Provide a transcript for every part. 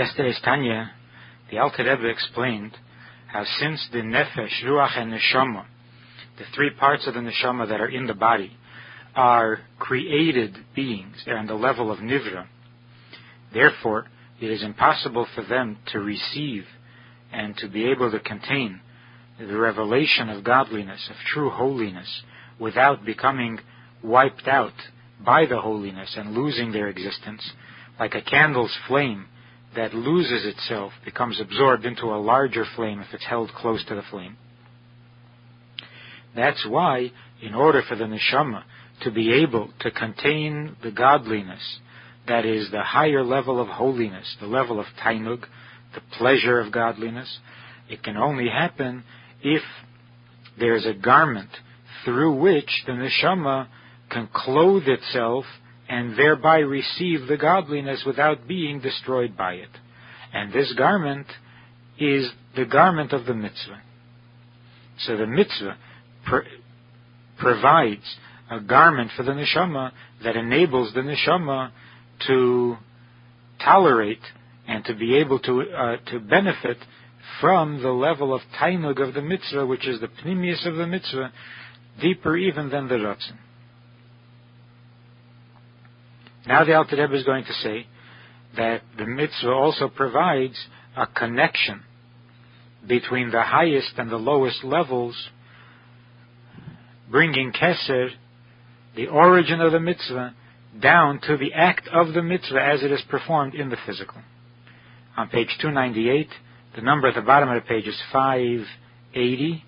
Yesterday's Tanya, the Alter Rebbe explained how since the nefesh, ruach, and neshama, the three parts of the neshama that are in the body, are created beings, they're on the level of nivra. Therefore, it is impossible for them to receive and to be able to contain the revelation of godliness, of true holiness, without becoming wiped out by the holiness and losing their existence, like a candle's flame that loses itself, becomes absorbed into a larger flame if it's held close to the flame. That's why, in order for the neshama to be able to contain the godliness, that is the higher level of holiness, the level of tainug, the pleasure of godliness, it can only happen if there's a garment through which the neshama can clothe itself and thereby receive the godliness without being destroyed by it. And this garment is the garment of the mitzvah. So the mitzvah pr- provides a garment for the neshama that enables the neshama to tolerate and to be able to uh, to benefit from the level of tainug of the mitzvah, which is the pnimius of the mitzvah, deeper even than the ratzon. Now the Alter Rebbe is going to say that the mitzvah also provides a connection between the highest and the lowest levels, bringing Keser, the origin of the mitzvah, down to the act of the mitzvah as it is performed in the physical. On page 298, the number at the bottom of the page is 580.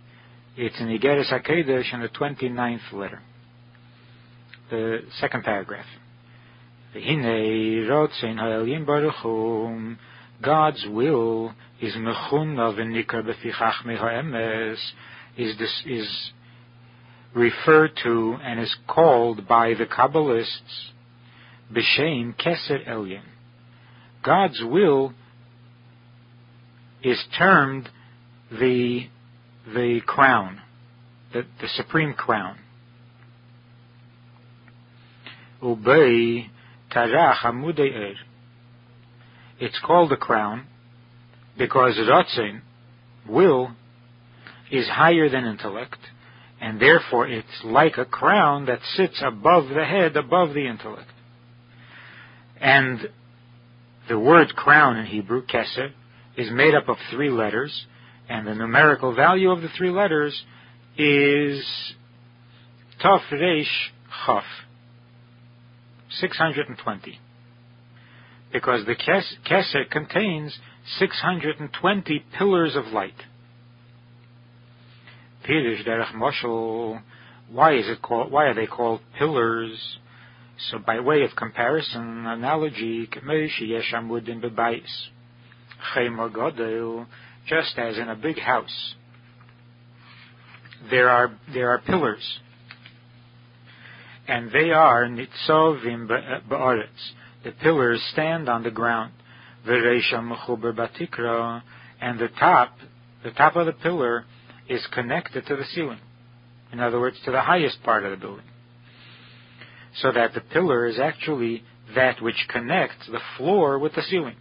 It's in Igeres HaKodesh in the 29th letter. The second paragraph. God's will is mechuna v'nikar b'fichach me'ha'emes, is, this, is referred to and is called by the Kabbalists b'shem keser elyon. God's will is termed the the crown, the, the supreme crown. Ubei tarach er. It's called a crown because Ratzin, will, is higher than intellect, and therefore it's like a crown that sits above the head, above the intellect. And the word crown in Hebrew, keser, is made up of three letters, and the numerical value of the three letters is Taf Reish Chaf, 620. Because the Keser contains 620 pillars of light. Pirish Derech Moshel, why is it called, why are they called pillars? So by way of comparison, analogy, just as in a big house, there are there are pillars, and they are nitzovim ba'aretz. The pillars stand on the ground. V'reisha mechuber batikra, and the top, the top of the pillar, is connected to the ceiling. In other words, to the highest part of the building. So that the pillar is actually that which connects the floor with the ceiling.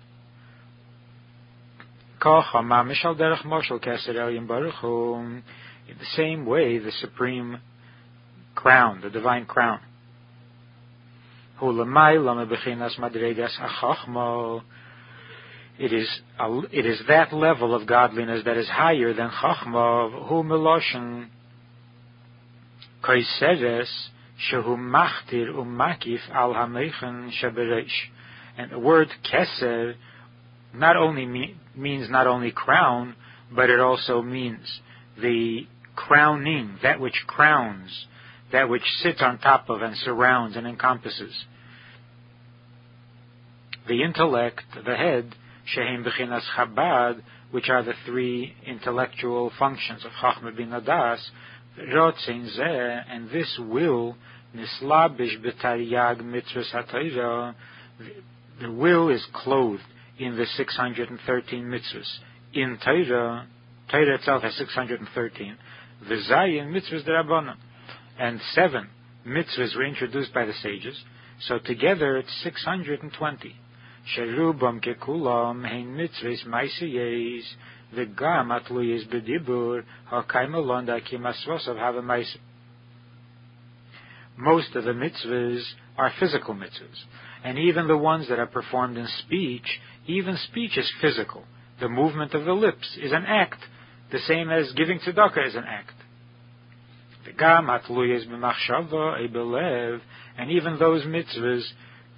In the same way, the supreme crown, the divine crown. It is, it is that level of godliness that is higher than Chachma, who kaiseres shehu machtir umakif al. And the word keser not only me, means not only crown, but it also means the crowning, that which crowns, that which sits on top of and surrounds and encompasses. The intellect, the head, Shehem Bechinas Chabad, which are the three intellectual functions of Chachma Bina Daas, Rotzin Zeh, and this will, Nislabish B'Taryag Mitzvahs the will is clothed in the 613 mitzvahs. In Torah, Torah itself has 613. The Zayin mitzvahs derabbanan, and seven mitzvahs were introduced by the sages. So together it's 620. Sherubam kekulam hein mitzvahs maisiyes v'gam atluyes have Most of the mitzvahs are physical mitzvahs. And even the ones that are performed in speech, even speech is physical. The movement of the lips is an act, the same as giving tzedakah is an act. And even those mitzvahs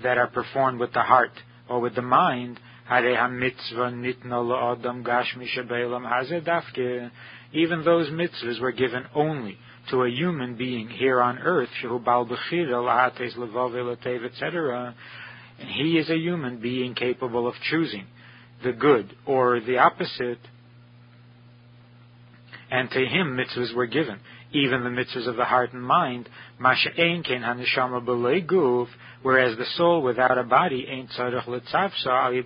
that are performed with the heart or with the mind, even those mitzvahs were given only to a human being here on earth, etc. And he is a human being capable of choosing the good or the opposite. And to him mitzvahs were given, even the mitzvahs of the heart and mind. Whereas the soul without a body ain't tzarech letzavsa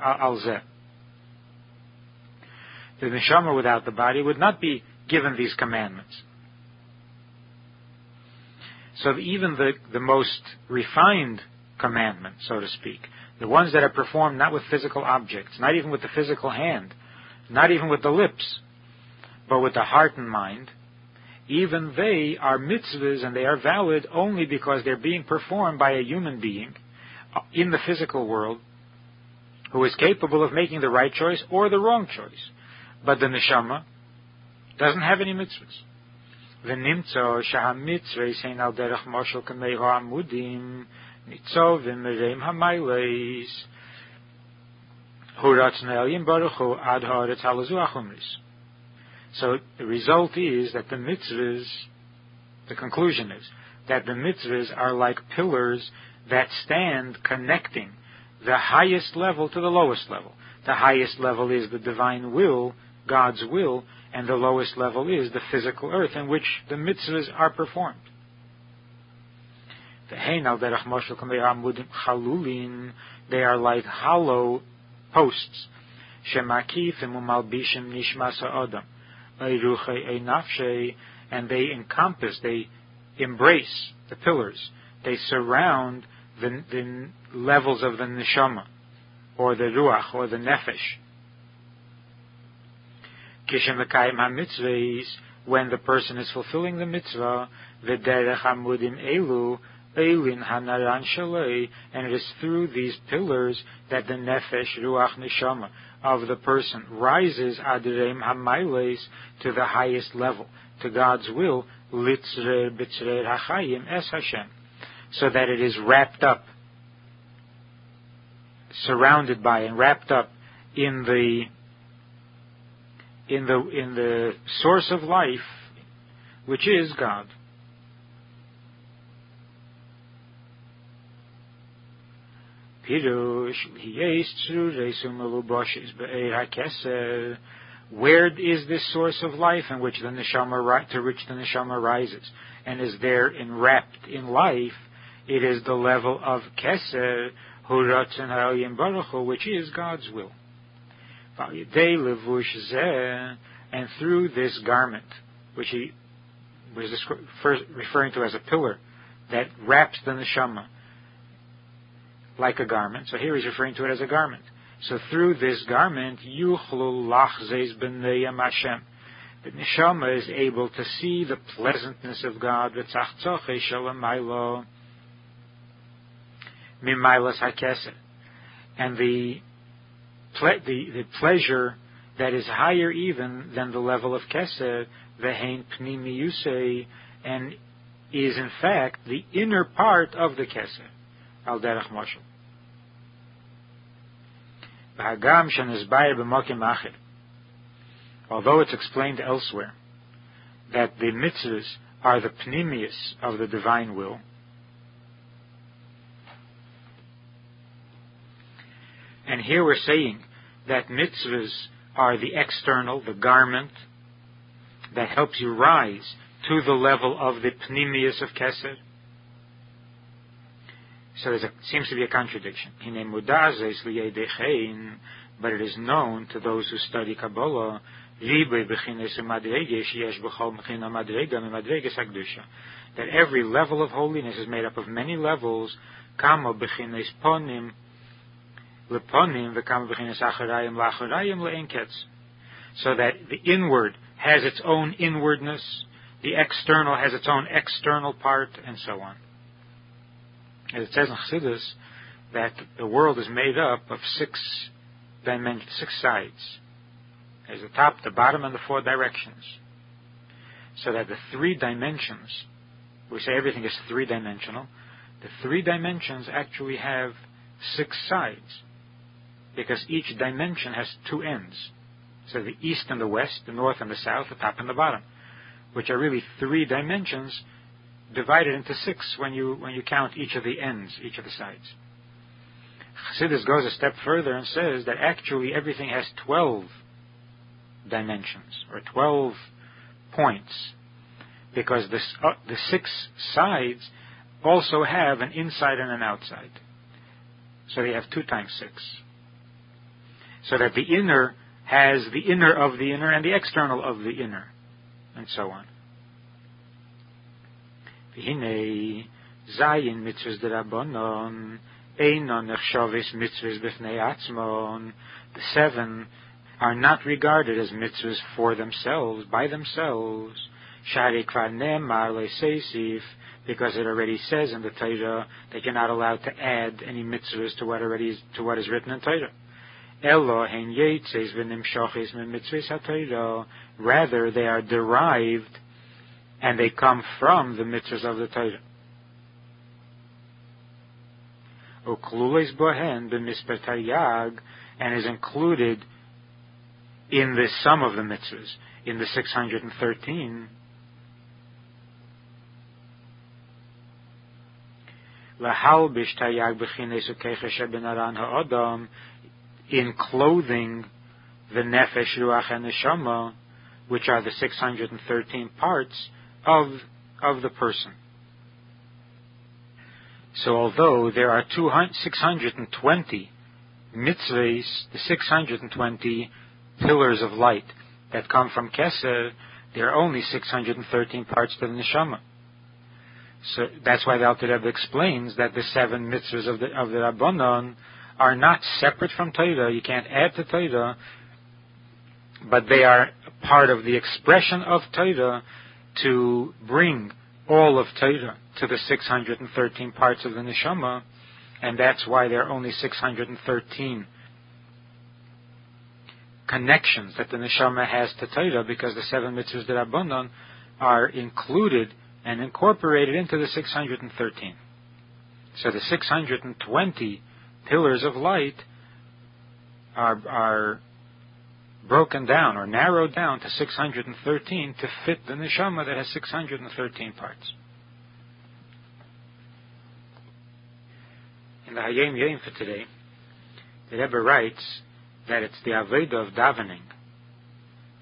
al The neshama without the body would not be given these commandments. So even the, the most refined commandment, so to speak, the ones that are performed not with physical objects, not even with the physical hand, not even with the lips, but with the heart and mind, even they are mitzvahs and they are valid only because they're being performed by a human being in the physical world who is capable of making the right choice or the wrong choice. But the neshama doesn't have any mitzvahs. ונמצא שהמצווה הן על דרך משל כמי העמודים, ניצובים מרים המיילס. הוא רצון העליין ברוך הוא עד הארץ הלזו החומריס. so the result is that the mitzvahs, the conclusion is, that the mitzvahs are like pillars that stand connecting the highest level to the lowest level. The highest level is the divine will, God's will, and the lowest level is the physical earth in which the mitzvahs are performed. They are like hollow posts. Shemakif And they encompass, they embrace the pillars. They surround the, the levels of the neshama, or the ruach, or the nefesh when the person is fulfilling the mitzvah, v'derech amudim elu, elin hanaran shalei, and it is through these pillars that the nefesh, ruach neshama, of the person rises adreim hamailes to the highest level, to God's will, litzrer bitzrer hachayim es Hashem, so that it is wrapped up, surrounded by and wrapped up in the in the in the source of life, which is God. Where is this source of life in which the neshama to which the neshama rises and is there enwrapped in life? It is the level of keser, which is God's will and through this garment, which he was referring to as a pillar that wraps the neshama like a garment. So here he's referring to it as a garment. So through this garment. The neshama is able to see the pleasantness of God. And the ple- the, the pleasure that is higher even than the level of Keser, Vehain Pnimiyuse, and is in fact the inner part of the Keser, Al Derech Moshel. Although it's explained elsewhere that the mitzvahs are the pnimius of the divine will, And here we're saying that mitzvahs are the external, the garment, that helps you rise to the level of the pnimius of Keser. So there seems to be a contradiction. But it is known to those who study Kabbalah that every level of holiness is made up of many levels, ponim. So that the inward has its own inwardness, the external has its own external part, and so on. As it says in Chassidus, that the world is made up of six dimensions, six sides. There's the top, the bottom, and the four directions. So that the three dimensions, we say everything is three dimensional, the three dimensions actually have six sides. Because each dimension has two ends. So the east and the west, the north and the south, the top and the bottom, which are really three dimensions divided into six when you, when you count each of the ends, each of the sides. Chassidus goes a step further and says that actually everything has 12 dimensions, or 12 points, because this, uh, the six sides also have an inside and an outside. So they have two times six. So that the inner has the inner of the inner and the external of the inner, and so on. Zayin mitzvahs derabonon einon nechshavis mitzvahs b'fnei atzmon. The seven are not regarded as mitzvahs for themselves, by themselves. Shari kvar nemar leseisif, because it already says in the Torah that you're not allowed to add any mitzvahs to what already is, to what is written in Torah. Rather, they are derived and they come from the mitzvahs of the Torah. and is included in the sum of the mitzvahs, in the 613. Lahalbish tayag b'chinesu kechesh ben aran ha'odam in clothing the nefesh, ruach, and neshama, which are the 613 parts of, of the person. So although there are 620 mitzvahs, the 620 pillars of light that come from Keser, there are only 613 parts to the neshama. So that's why the Alter Rebbe explains that the seven mitzvahs of the of the Rabbanon are not separate from Torah. You can't add to Torah, but they are part of the expression of Torah to bring all of Torah to the 613 parts of the neshama, and that's why there are only 613 connections that the neshama has to Torah, because the seven mitzvahs that are are included and incorporated into the 613. So the 620 pillars of light are, are broken down or narrowed down to 613 to fit the neshama that has 613 parts. In the Hayom Yom for today, the Rebbe writes that it's the Avodah of davening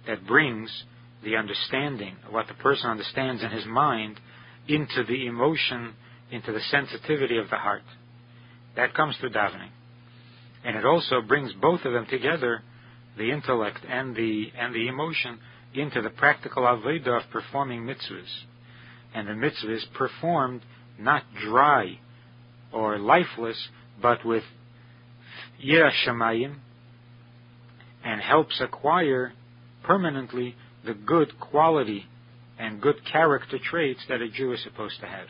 that brings the understanding what the person understands in his mind into the emotion, into the sensitivity of the heart. That comes through davening. And it also brings both of them together, the intellect and the, and the emotion, into the practical avodah of performing mitzvahs. And the mitzvah is performed not dry or lifeless, but with shamayim, and helps acquire permanently the good quality and good character traits that a Jew is supposed to have.